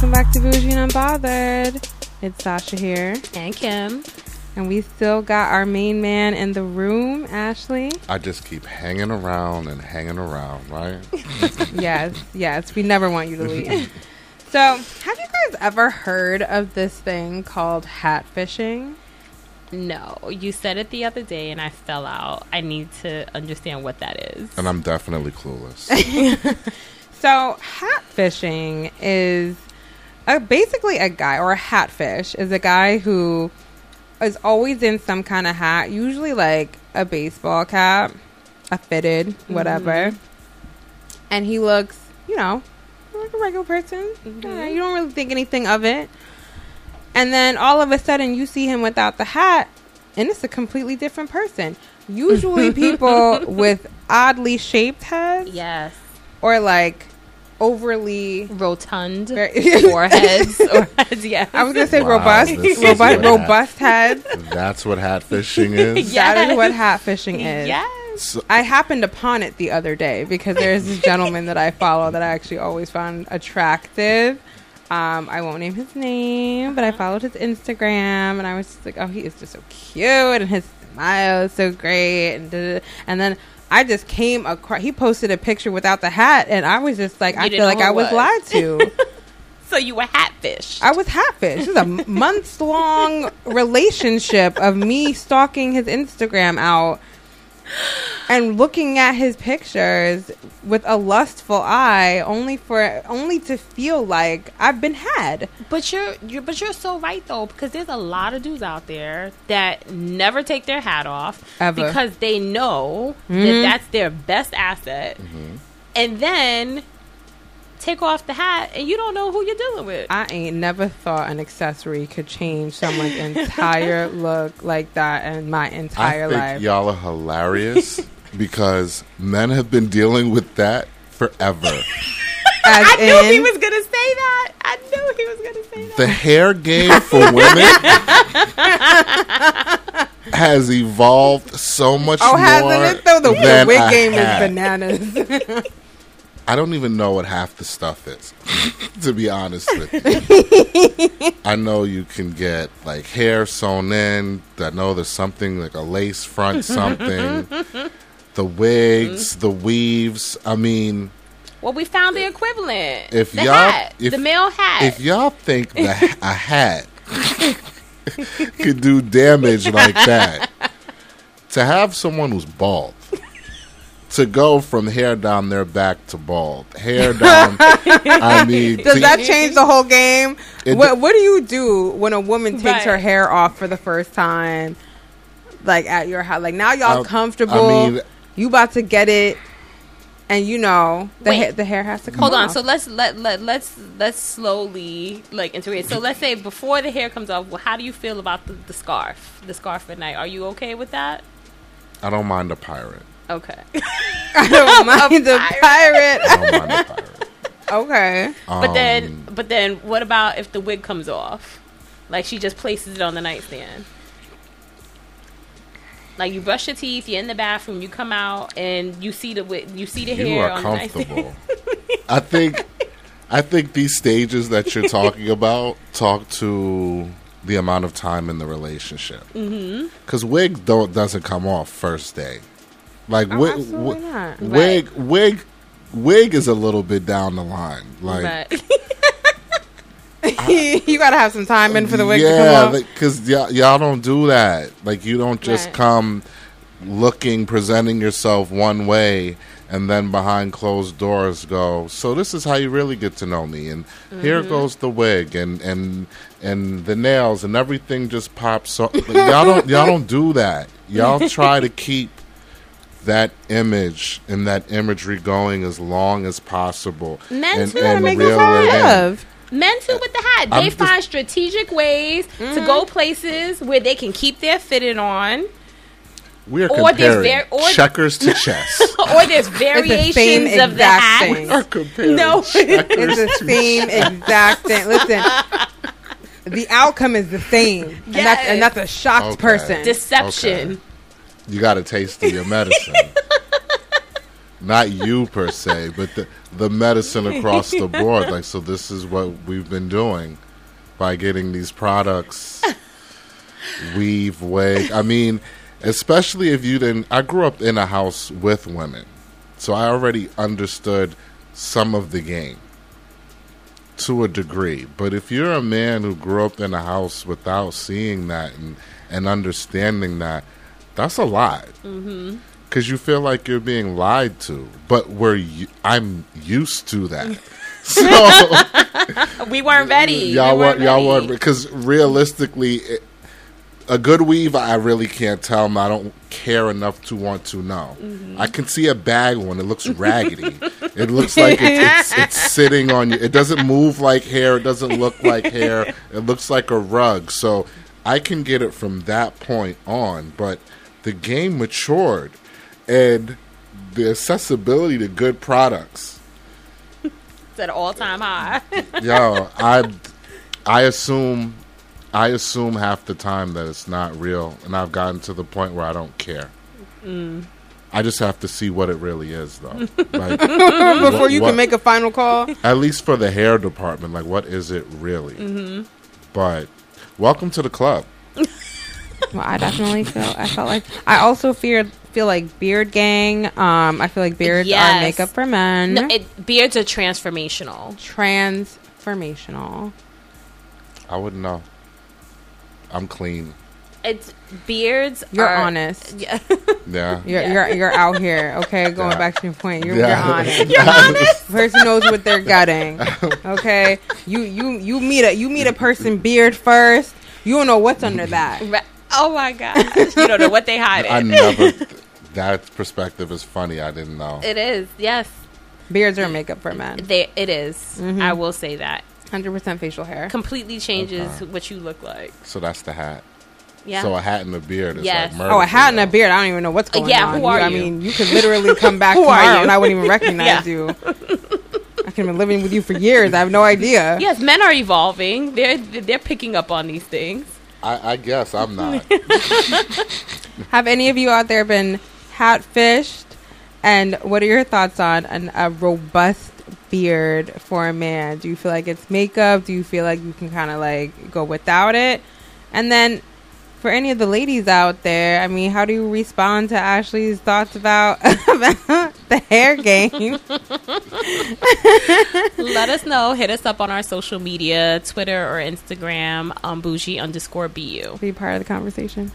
welcome back to Bougie and Unbothered. It's Sasha here, And Kim. and we still got our main man in the room, Ashley. I just keep hanging around and hanging around, right? yes, yes, we never want you to leave. so, have you guys ever heard of this thing called hat fishing? No, you said it the other day and I fell out. I need to understand what that is. And I'm definitely clueless. So, hat fishing is a, basically a guy, or a hatfish is a guy who is always in some kind of hat, usually like a baseball cap, a fitted, mm-hmm. whatever. And he looks, you know, like a regular person. Mm-hmm. Yeah, you don't really think anything of it. And then all of a sudden, you see him without the hat, and it's a completely different person. Usually, people with oddly shaped heads Yes. or like overly Rotund Very- foreheads or heads, yes. I was gonna say Wow, robust, this is robust, what robust heads. That's what hat fishing is. Yeah. That is what hat fishing is. Yes. So- I happened upon it the other day because there's this gentleman that I follow that I actually always found attractive. Um, I won't name his name, but I followed his Instagram, and I was just like, "Oh, he is just so cute, and his smile is so great." And and then I just came across. He posted a picture without the hat, and I was just like, You I feel like I was was. lied to. So you were hatfish. I was hatfish. This is a months long relationship of me stalking his Instagram out and looking at his pictures with a lustful eye only for only to feel like I've been had. But you're, you're but you're so right though because there's a lot of dudes out there that never take their hat off Ever. because they know Mhm. that that's their best asset, Mm-hmm. and then take off the hat and you don't know who you're dealing with. I ain't never thought an accessory could change someone's entire look like that in my I entire think life. y'all are hilarious because men have been dealing with that forever. As I knew he was gonna say that. I knew he was gonna say that. The hair game for women has evolved so much Oh, more. hasn't it though? The, the wig a game hat. is bananas. I don't even know what half the stuff is, to be honest with you. I know you can get like hair sewn in. I know there's something like a lace front something. the wigs, the weaves. I mean, Well, we found the equivalent. If the y'all- hat, if- the male hat. if y'all think that a hat could do damage like that, to have someone who's bald. To go from hair down their back to bald, hair down. I mean, Does to- that change the whole game? It what d- What do you do when a woman takes Right. her hair off for the first time, like at your house? Like now y'all Um, comfortable. I mean- you about to get it, and you know the ha- the hair has to come. Hold on. off. So let's let let let's let's slowly like integrate. So let's say before the hair comes off, well, how do you feel about the, the scarf? The scarf at night. Are you okay with that? I don't mind a pirate. Okay. I don't mind the pirate. I don't mind a pirate. okay. but then Um, but then what about if the wig comes off? Like she just places it on the nightstand. Like you brush your teeth, you're in the bathroom, you come out and you see the wig, you see the you hair are on the comfortable. I think, I think these stages that you're talking about talk to the amount of time in the relationship. Because wig don't doesn't come off first day. Like Oh, wig, not. wig, wig, wig is a little bit down the line. Like Right. you gotta have some time in for the wig yeah, because y'all, y'all don't do that. Like you don't just Right. come looking, presenting yourself one way, and then behind closed doors go. So this is how you really get to know me, and here Mm-hmm. goes the wig and and and the nails and everything just pops up. Like, y'all don't y'all don't do that. Y'all try to keep that image and that imagery going as long as possible. Men and, too You gotta and make reel this love. Men too with the hat. I'm They just- find strategic ways to go mm-hmm. places where they can keep their fitted on, We are Or comparing ver- or- checkers to chess. or there's It's the same variations of the hat. thing. are comparing No. checkers It's the same exact thing. Listen, the outcome is the same, and that's and that's a shocked Okay. person. Deception. You got a taste of your medicine. not you per se, but the the medicine across the board. Like, so this is what we've been doing by getting these products, weave, wig. I mean, especially if you didn't. I grew up in a house with women, so I already understood some of the game to a degree. But if you're a man who grew up in a house without seeing that and and understanding that, that's a lot. Mm-hmm because you feel like you're being lied to. But we're I'm used to that, so we weren't ready. Y'all we weren't weren't y'all weren't because realistically, it, a good weave I really can't tell them. I don't care enough to want to know. Mm-hmm. I can see a bag one. It looks raggedy. it looks like it's, it's, it's sitting on you. It doesn't move like hair. It doesn't look like hair. It looks like a rug. So I can get it from that point on. But the game matured and the accessibility to good products. It's at all time high. Yo, I I assume I assume half the time that it's not real, and I've gotten to the point where I don't care. Mm. I just have to see what it really is, though. Like, Before what- you what- can make a final call. at least for the hair department, like what is it really? Mm-hmm. But welcome to the club. Well, I definitely feel. I felt like I also feared feel like beard gang. Um, I feel like beards Yes. are makeup for men. no, it, beards are transformational. Transformational. I wouldn't know. I'm clean. It's beards. You're are, honest. Yeah. Yeah. You're Yeah. you're you're out here. Okay, going Yeah. back to your point. You're, Yeah. you're honest. You're honest. Person knows what they're getting. Okay, you you you meet a you meet a person beard first. You don't know what's under that. Ra- oh my gosh! You don't know what they hide. I never. That perspective is funny. I didn't know. It is yes. Beards are makeup for men. They it is. Mm-hmm. I will say that Hundred percent facial hair. completely changes Okay. what you look like. So that's the hat. Yeah. So a hat and a beard is Yes. like murder. Oh, a for hat and a beard. I don't even know what's going yeah, on. who are I you? I mean, you could literally come back tomorrow and I wouldn't even recognize Yeah. you. I can have been living with you for years. I have no idea. yes, men are evolving. They're they're picking up on these things. I, I guess I'm not. Have any of you out there been hat fished? And what are your thoughts on an, a robust beard for a man? Do you feel like it's makeup? Do you feel like you can kind of like go without it? And then for any of the ladies out there, I mean, how do you respond to Ashley's thoughts about the hair game? Let us know. Hit us up on our social media, Twitter or Instagram, um, bougie underscore bu. Be part of the conversation.